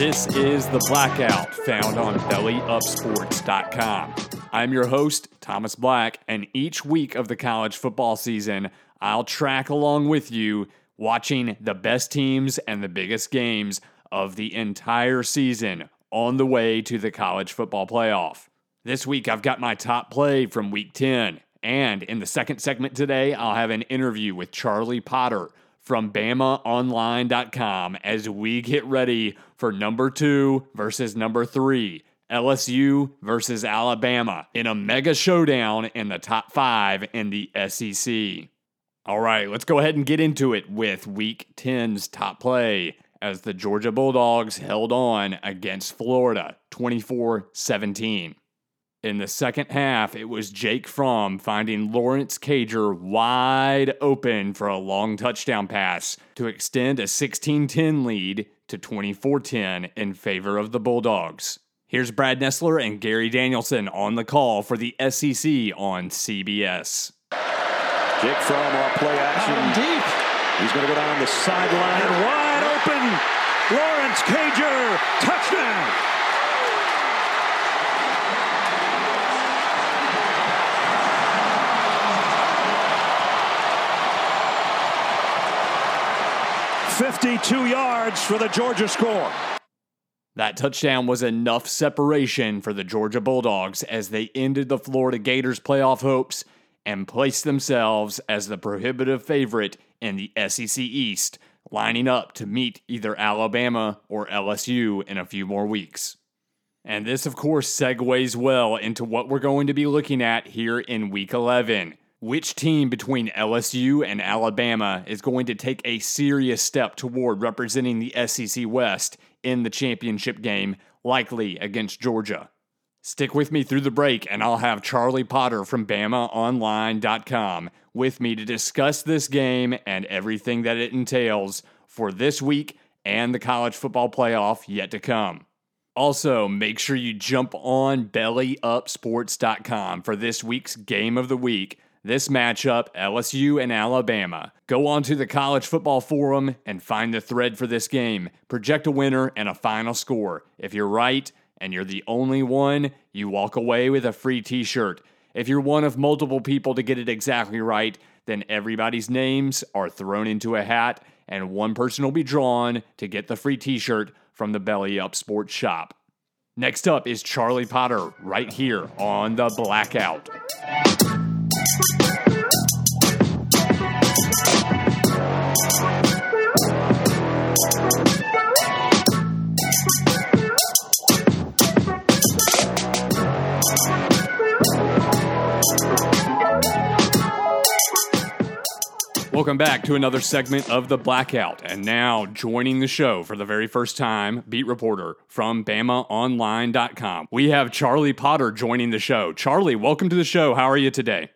This is The Blackout, found on bellyupsports.com. I'm your host, Thomas Black, and each week of the college football season, I'll track along with you watching the best teams and the biggest games of the entire season on the way to the college football playoff. This week, I've got my top play from week 10. And in the second segment today, I'll have an interview with Charlie Potter from BamaOnline.com as we get ready for number two versus number three. LSU versus Alabama in a mega showdown in the top five in the SEC. All right, let's go ahead and get into it with Week 10's top play as the Georgia Bulldogs held on against Florida 24 17. In the second half, it was Jake Fromm finding Lawrence Cager wide open for a long touchdown pass to extend a 16 10 lead to 24 10 in favor of the Bulldogs. Here's Brad Nessler and Gary Danielson on the call for the SEC on CBS. Jake Fromm off play action. deep. He's going to go down the sideline wide open. Lawrence Cager, touchdown. Fifty-two yards for the Georgia score. That touchdown was enough separation for the Georgia Bulldogs as they ended the Florida Gators playoff hopes and placed themselves as the prohibitive favorite in the SEC East, lining up to meet either Alabama or LSU in a few more weeks. And this, of course, segues well into what we're going to be looking at here in Week 11. Which team between LSU and Alabama is going to take a serious step toward representing the SEC West in the championship game, likely against Georgia? Stick with me through the break, and I'll have Charlie Potter from BamaOnline.com with me to discuss this game and everything that it entails for this week and the college football playoff yet to come. Also, make sure you jump on BellyUpSports.com for this week's game of the week. This matchup, LSU and Alabama. Go on to the College Football Forum and find the thread for this game. Project a winner and a final score. If you're right, and you're the only one, you walk away with a free t shirt. If you're one of multiple people to get it exactly right, then everybody's names are thrown into a hat, and one person will be drawn to get the free t shirt from the Belly Up Sports Shop. Next up is Charlie Potter right here on The Blackout. Welcome back to another segment of The Blackout. And now joining the show for the very first time, beat reporter from BamaOnline.com. We have Charlie Potter joining the show. Charlie, welcome to the show. How are you today?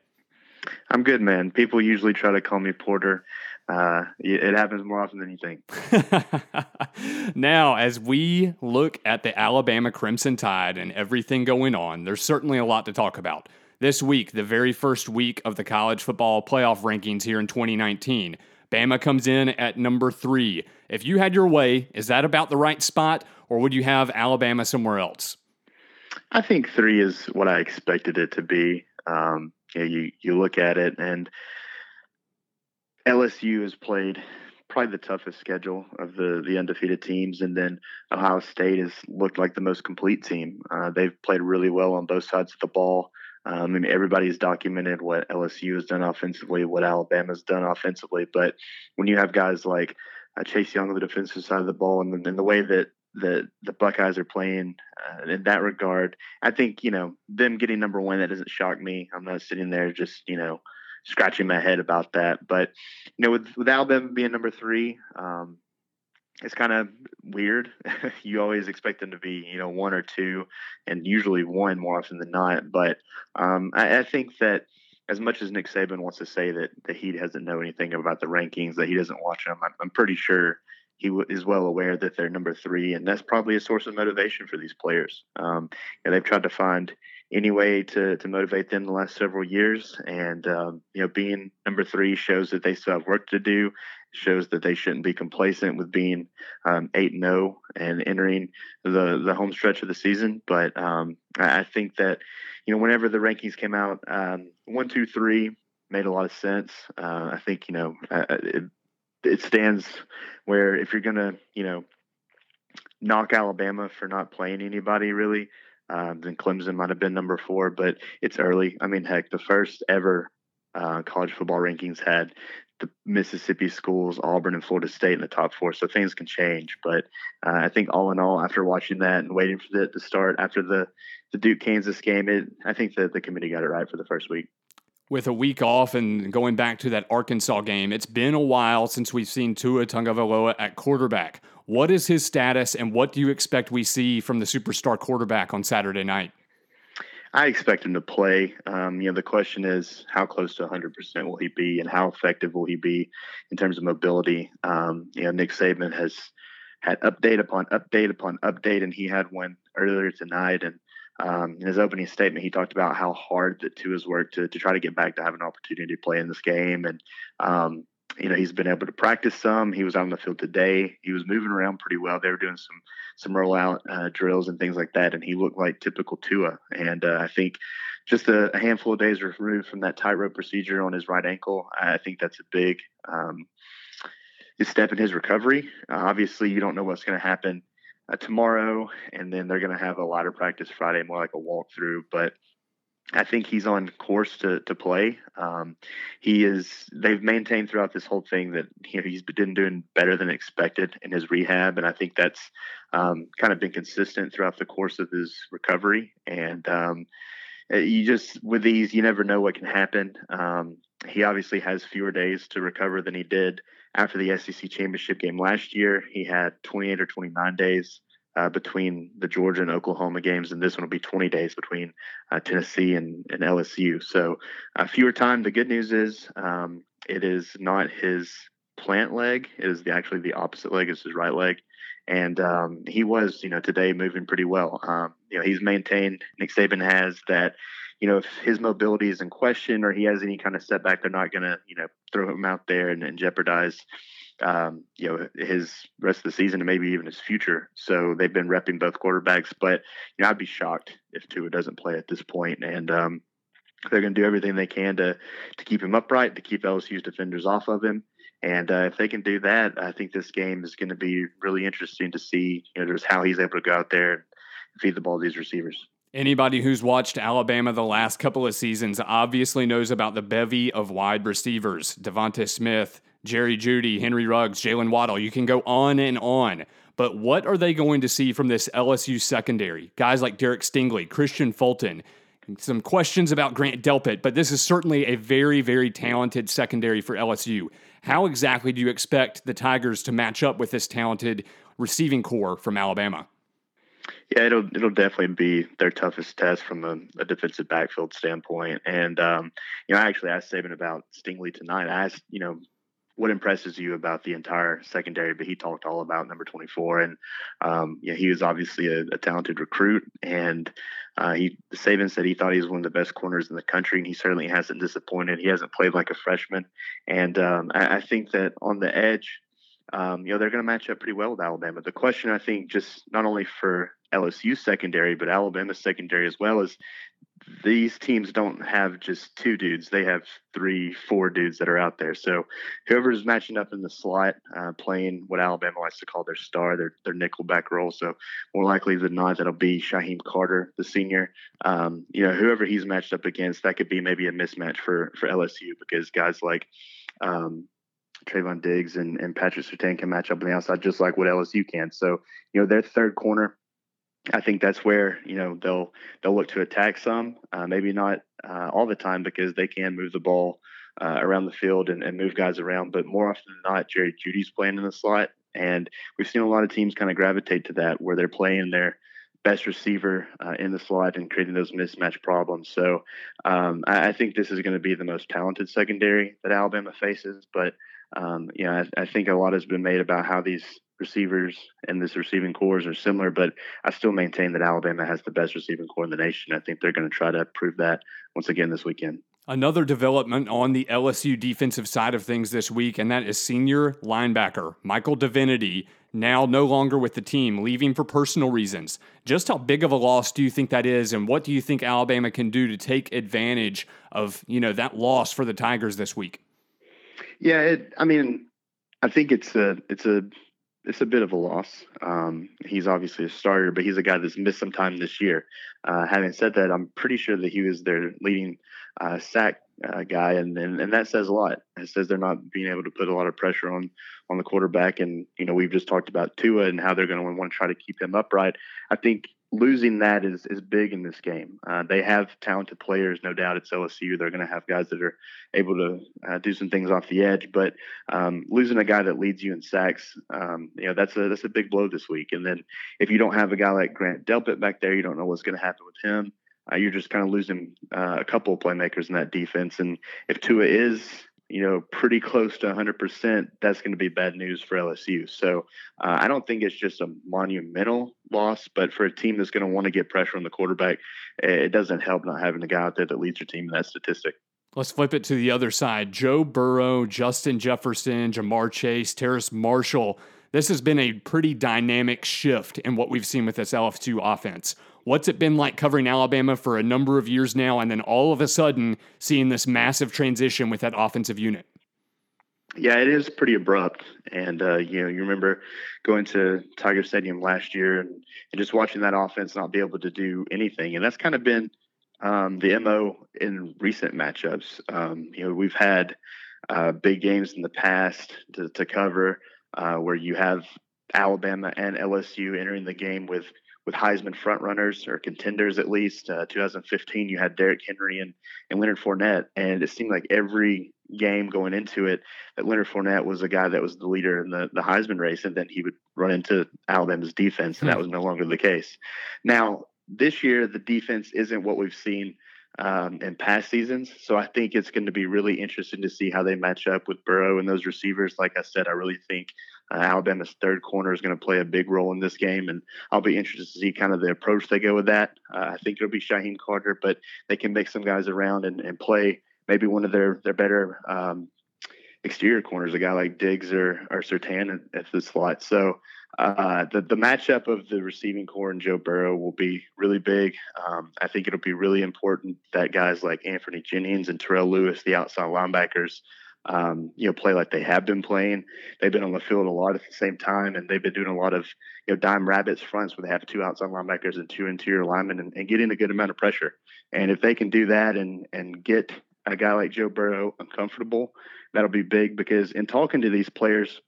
I'm good, man. People usually try to call me Porter. Uh, it happens more often than you think. now, as we look at the Alabama Crimson Tide and everything going on, there's certainly a lot to talk about. This week, the very first week of the college football playoff rankings here in 2019, Bama comes in at number three. If you had your way, is that about the right spot, or would you have Alabama somewhere else? I think three is what I expected it to be. Um, you, you you look at it, and LSU has played probably the toughest schedule of the the undefeated teams, and then Ohio State has looked like the most complete team. Uh, they've played really well on both sides of the ball. Um, I mean, everybody's documented what LSU has done offensively, what Alabama's done offensively, but when you have guys like uh, Chase Young on the defensive side of the ball, and, and the way that the the Buckeyes are playing uh, in that regard, I think you know them getting number one that doesn't shock me. I'm not sitting there just you know scratching my head about that. But you know, with with Alabama being number three, um, it's kind of weird. you always expect them to be, you know, one or two, and usually one more often than not. But um, I, I, think that as much as Nick Saban wants to say that, that he doesn't know anything about the rankings, that he doesn't watch them, I'm, I'm pretty sure he w- is well aware that they're number three, and that's probably a source of motivation for these players. Um, and they've tried to find any way to, to motivate them the last several years. And, um, you know, being number three shows that they still have work to do, shows that they shouldn't be complacent with being um, 8 um, 0 and entering the, the home stretch of the season. But um, I think that, you know, whenever the rankings came out, um, one, two, three made a lot of sense. Uh, I think, you know, uh, uh, it, it stands where if you're to, you know, knock Alabama for not playing anybody really, um, then Clemson might have been number four, but it's early. I mean, heck, the first ever uh, college football rankings had the Mississippi schools, Auburn and Florida State in the top four, so things can change. But uh, I think all in all, after watching that and waiting for it to start after the the Duke Kansas game, it I think that the committee got it right for the first week. With a week off and going back to that Arkansas game, it's been a while since we've seen Tua Tagovailoa at quarterback. What is his status, and what do you expect we see from the superstar quarterback on Saturday night? I expect him to play. Um, you know, the question is how close to 100% will he be, and how effective will he be in terms of mobility? Um, you know, Nick Saban has had update upon update upon update, and he had one earlier tonight. And um, in his opening statement, he talked about how hard that Tua has worked to, to try to get back to have an opportunity to play in this game. And um, you know, he's been able to practice some. He was out on the field today. He was moving around pretty well. They were doing some some rollout uh, drills and things like that, and he looked like typical Tua. And uh, I think just a, a, handful of days removed from that tightrope procedure on his right ankle, I think that's a big um, step in his recovery. Uh, obviously, you don't know what's going to happen uh, tomorrow, and then they're going to have a lighter practice Friday, more like a walkthrough. But I think he's on course to to play. Um, he is. They've maintained throughout this whole thing that you know, he's been doing better than expected in his rehab, and I think that's um, kind of been consistent throughout the course of his recovery. And um, uh, you just with these, you never know what can happen. Um, he obviously has fewer days to recover than he did after the SEC championship game last year. He had 28 or 29 days uh, between the Georgia and Oklahoma games, and this one will be 20 days between uh, Tennessee and, and, LSU. So uh, fewer time. The good news is um, it is not his plant leg; it is the, actually the opposite leg. It's his right leg, and um, he was, you know, today moving pretty well. Um, you know, he's maintained. Nick Saban has that. You know, if his mobility is in question or he has any kind of setback, they're not going to, you know, throw him out there and, and jeopardize um, you know, his rest of the season and maybe even his future. So they've been repping both quarterbacks, but you know, I'd be shocked if Tua doesn't play at this point. And um, they're going to do everything they can to to keep him upright, to keep LSU's defenders off of him. And uh, if they can do that, I think this game is going to be really interesting to see. You know, just how he's able to go out there and feed the ball to these receivers. Anybody who's watched Alabama the last couple of seasons obviously knows about the bevy of wide receivers DeVonta Smith, Jerry Jeudy, Henry Ruggs, Jaylen Waddle. You can go on and on. But what are they going to see from this LSU secondary? Guys like Derek Stingley, Kristian Fulton, some questions about Grant Delpit, but this is certainly a very, very talented secondary for LSU. How exactly do you expect the Tigers to match up with this talented receiving corps from Alabama? Yeah, it'll it'll definitely be their toughest test from a, a defensive backfield standpoint. And um, you know, actually, I actually asked Saban about Stingley tonight. I asked, you know, what impresses you about the entire secondary, but he talked all about number 24. And um, yeah, he was obviously a, a talented recruit. And uh, he Saban said he thought he was one of the best corners in the country, and he certainly hasn't disappointed. He hasn't played like a freshman. And um, I, I, think that on the edge, um, you know, they're going to match up pretty well with Alabama. The question, I think, just not only for LSU secondary, but Alabama secondary as well, is these teams don't have just two dudes; they have three, four dudes that are out there. So whoever's matching up in the slot, uh, playing what Alabama likes to call their star, their their nickelback role. So more likely than not, that'll be Shyheim Carter, the senior. Um, you know, whoever he's matched up against, that could be maybe a mismatch for for LSU because guys like. Um, Trevon Diggs and, and Patrick Surtain can match up on the outside just like what LSU can. So, you know, their third corner, I think that's where you know they'll they'll look to attack some, uh, maybe not uh, all the time because they can move the ball uh, around the field and, and, move guys around. But more often than not, Jerry Jeudy's playing in the slot, and we've seen a lot of teams kind of gravitate to that where they're playing their best receiver uh, in the slot and creating those mismatch problems. So um, I, I, think this is going to be the most talented secondary that Alabama faces, but um, you know, I, I, think a lot has been made about how these receivers and this receiving cores are similar, but I still maintain that Alabama has the best receiving corps in the nation. I think they're going to try to prove that once again this weekend. Another development on the LSU defensive side of things this week, and that is senior linebacker Michael Divinity, now no longer with the team, leaving for personal reasons. Just how big of a loss do you think that is, and what do you think Alabama can do to take advantage of you know that loss for the Tigers this week? Yeah, it, I mean, I think it's a it's a it's a bit of a loss. Um, he's obviously a starter, but he's a guy that's missed some time this year. Uh, having said that, I'm pretty sure that he was their leading uh, sack uh, guy, and, and and that says a lot. It says they're not being able to put a lot of pressure on on the quarterback, and you know we've just talked about Tua and how they're going to want to try to keep him upright. I think losing that is is big in this game. Uh, they have talented players, no doubt. It's LSU; they're going to have guys that are able to uh, do some things off the edge. But um, losing a guy that leads you in sacks, um, you know, that's a that's a big blow this week. And then if you don't have a guy like Grant Delpit back there, you don't know what's going to happen with him. Uh, you're just kind of losing uh, a couple of playmakers in that defense. And if Tua is you know, pretty close to 100%, that's going to be bad news for LSU. So uh, I don't think it's just a monumental loss, but for a team that's going to want to get pressure on the quarterback, it doesn't help not having a guy out there that leads your team in that statistic. Let's flip it to the other side. Joe Burrow, Justin Jefferson, Ja'Marr Chase, Terrace Marshall. This has been a pretty dynamic shift in what we've seen with this LSU offense. What's it been like covering Alabama for a number of years now, and then all of a sudden seeing this massive transition with that offensive unit? Yeah, it is pretty abrupt, and uh, you know, you remember going to Tiger Stadium last year and, and, just watching that offense not be able to do anything, and that's kind of been um, the mo in recent matchups. Um, you know, we've had uh, big games in the past to, to cover uh, where you have Alabama and LSU entering the game with with Heisman frontrunners or contenders at least. Uh, 2015, you had Derrick Henry and, and Leonard Fournette, and it seemed like every game going into it that Leonard Fournette was a guy that was the leader in the, the Heisman race, and then he would run into Alabama's defense, and that hmm. was no longer the case. Now, this year, the defense isn't what we've seen um, in past seasons. So I think it's going to be really interesting to see how they match up with Burrow and those receivers. Like I said, I really think uh, Alabama's third corner is going to play a big role in this game, and I'll be interested to see kind of the approach they go with that. Uh, I think it'll be Shyheim Carter, but they can make some guys around and, and play maybe one of their their better um, exterior corners, a guy like Diggs or or Surtain at the slot. So uh, the the matchup of the receiving corps and Joe Burrow will be really big. Um, I think it'll be really important that guys like Anfernee Jennings and Terrell Lewis, the outside linebackers, um, you know, play like they have been playing. They've been on the field a lot at the same time, and they've been doing a lot of, you know, dime rabbits fronts where they have two outside linebackers and two interior linemen and, and getting a good amount of pressure. And if they can do that and and get a guy like Joe Burrow uncomfortable, that'll be big because in talking to these players,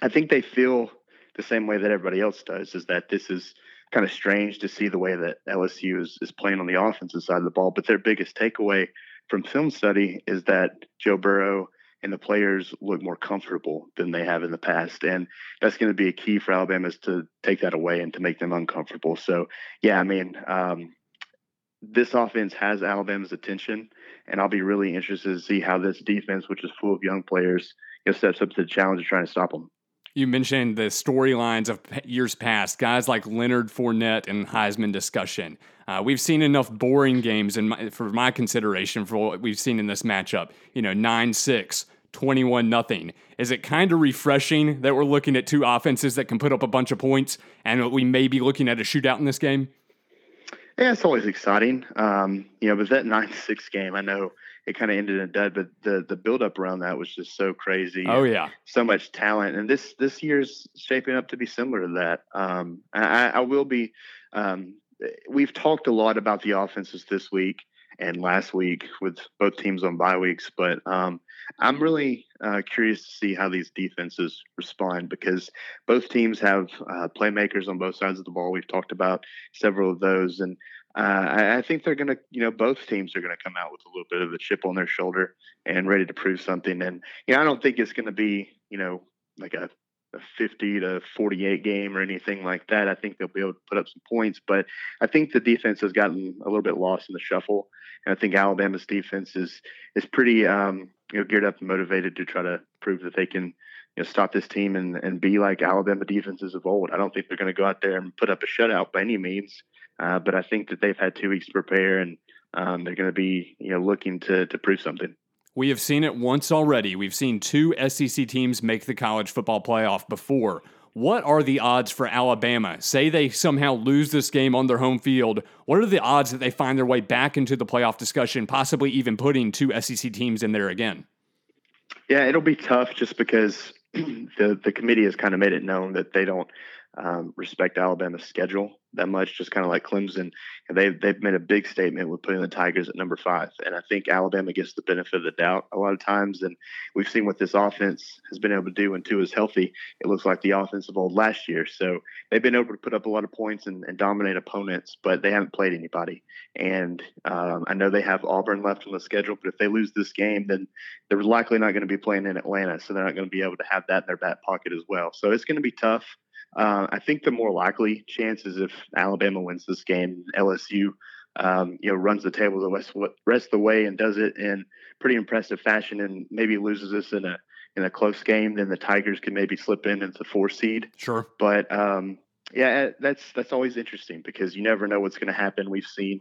I think they feel the same way that everybody else does is that this is kind of strange to see the way that LSU is, is playing on the offensive side of the ball. But their biggest takeaway from film study is that Joe Burrow and the players look more comfortable than they have in the past. And that's going to be a key for Alabama is to take that away and to make them uncomfortable. So, yeah, I mean, um, this offense has Alabama's attention, and I'll be really interested to see how this defense, which is full of young players, you know, steps up to the challenge of trying to stop them. You mentioned the storylines of years past, guys like Leonard Fournette and Heisman discussion. Uh, we've seen enough boring games in my, for my consideration for what we've seen in this matchup. You know, 9 6, 21 nothing. Is it kind of refreshing that we're looking at two offenses that can put up a bunch of points and we may be looking at a shootout in this game? Yeah, it's always exciting. Um, you know, but that 9 6 game, I know it kind of ended in a dud, but the the build up around that was just so crazy. Oh yeah, so much talent, and this this year's shaping up to be similar to that. Um, I, I will be. Um, we've talked a lot about the offenses this week and last week with both teams on bye weeks, but um, I'm really uh, curious to see how these defenses respond because both teams have uh, playmakers on both sides of the ball. We've talked about several of those, and uh, I, think they're going to, you know, both teams are going to come out with a little bit of a chip on their shoulder and ready to prove something. And you know, I don't think it's going to be, you know, like a, a 50 to 48 game or anything like that. I think they'll be able to put up some points, but I think the defense has gotten a little bit lost in the shuffle. And I think Alabama's defense is is pretty, um, you know, geared up and motivated to try to prove that they can you know, stop this team and, and be like Alabama defenses of old. I don't think they're going to go out there and put up a shutout by any means, uh, but I think that they've had two weeks to prepare and um, they're going to be you know looking to to prove something. We have seen it once already. We've seen two SEC teams make the college football playoff before. What are the odds for Alabama? Say they somehow lose this game on their home field. What are the odds that they find their way back into the playoff discussion, possibly even putting two SEC teams in there again? Yeah, it'll be tough just because the the committee has kind of made it known that they don't um, respect Alabama's schedule that much, just kind of like Clemson. And they've they've made a big statement with putting the Tigers at number five, and I think Alabama gets the benefit of the doubt a lot of times. And we've seen what this offense has been able to do when Tua is healthy. It looks like the offense of old last year. So they've been able to put up a lot of points and, and dominate opponents, but they haven't played anybody. And um, I know they have Auburn left on the schedule, but if they lose this game, then they're likely not going to be playing in Atlanta, so they're not going to be able to have that in their back pocket as well. So it's going to be tough. Uh, I think the more likely chance is if Alabama wins this game, LSU, um, you know, runs the table the rest, rest of the way and does it in pretty impressive fashion, and maybe loses this in a in a close game, then the Tigers can maybe slip in as into four seed. Sure, but um, yeah, that's that's always interesting because you never know what's going to happen. We've seen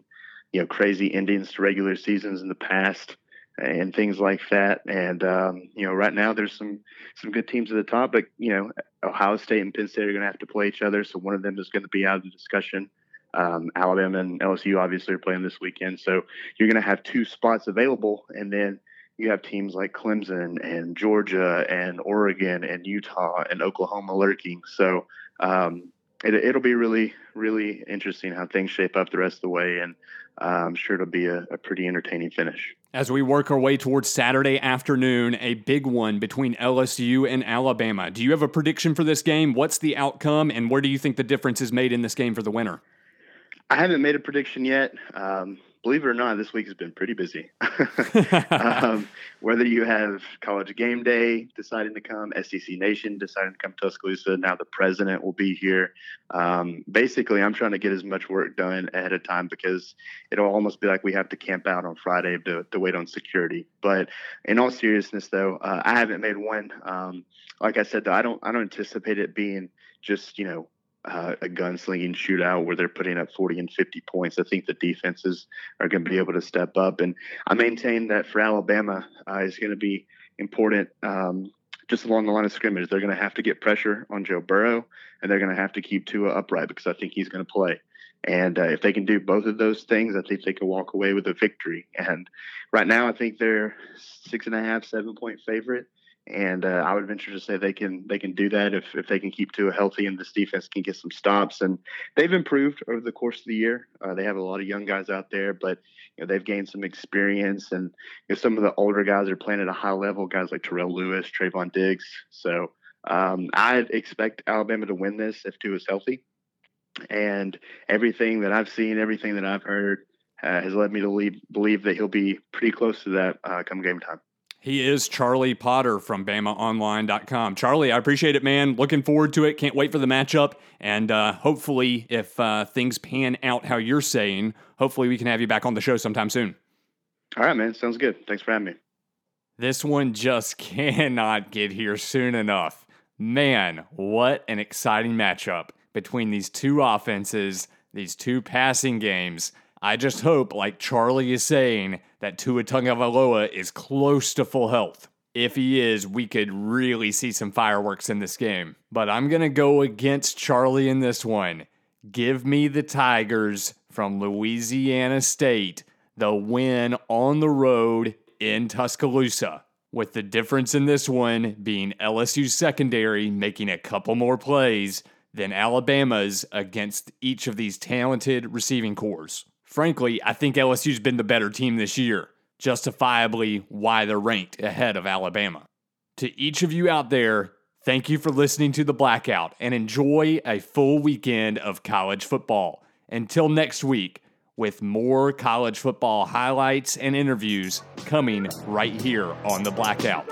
you know crazy endings to regular seasons in the past and things like that. And um, you know, right now there's some some good teams at the top, but you know, Ohio State and Penn State are going to have to play each other, so one of them is going to be out of the discussion. Um, Alabama and LSU obviously are playing this weekend, so you're going to have two spots available, and then you have teams like Clemson and Georgia and Oregon and Utah and Oklahoma lurking. So um, it, will be really, really interesting how things shape up the rest of the way, and uh, I'm sure it'll be a, a pretty entertaining finish. As we work our way towards Saturday afternoon, a big one between LSU and Alabama. Do you have a prediction for this game? What's the outcome, and where do you think the difference is made in this game for the winner? I haven't made a prediction yet. Um, believe it or not, this week has been pretty busy. um, whether you have College Game Day deciding to come, SEC Nation deciding to come to Tuscaloosa, now the president will be here. Um, basically, I'm trying to get as much work done ahead of time because it'll almost be like we have to camp out on Friday to, to wait on security. But in all seriousness, though, uh, I haven't made one. Um, like I said, though, I don't I don't anticipate it being just you know uh, a gunslinging shootout where they're putting up 40 and 50 points. I think the defenses are going to be able to step up. And I maintain that for Alabama uh, is going to be important um, just along the line of scrimmage. They're going to have to get pressure on Joe Burrow and they're going to have to keep Tua upright because I think he's going to play. And uh, if they can do both of those things, I think they can walk away with a victory. And right now, I think they're six and a half, seven point favorite and uh, I would venture to say they can they can do that if, if they can keep Tua healthy and this defense can get some stops. And they've improved over the course of the year. Uh, they have a lot of young guys out there, but you know, they've gained some experience, and you know, some of the older guys are playing at a high level. Guys like Terrell Lewis, Trevon Diggs. So um, I'd expect Alabama to win this if Tua is healthy. And everything that I've seen, everything that I've heard, uh, has led me to believe, believe that he'll be pretty close to that uh, come game time. He is Charlie Potter from BamaOnline.com. Charlie, I appreciate it, man. Looking forward to it. Can't wait for the matchup. And uh, hopefully, if uh, things pan out how you're saying, hopefully we can have you back on the show sometime soon. All right, man. Sounds good. Thanks for having me. This one just cannot get here soon enough. Man, what an exciting matchup between these two offenses, these two passing games. I just hope, like Charlie is saying, that Tua Tagovailoa is close to full health. If he is, we could really see some fireworks in this game. But I'm going to go against Charlie in this one. Give me the Tigers from Louisiana State, the win on the road in Tuscaloosa, with the difference in this one being LSU's secondary making a couple more plays than Alabama's against each of these talented receiving corps frankly, I think LSU's been the better team this year, justifiably why they're ranked ahead of Alabama. To each of you out there, thank you for listening to The Blackout and enjoy a full weekend of college football. Until next week, with more college football highlights and interviews coming right here on The Blackout.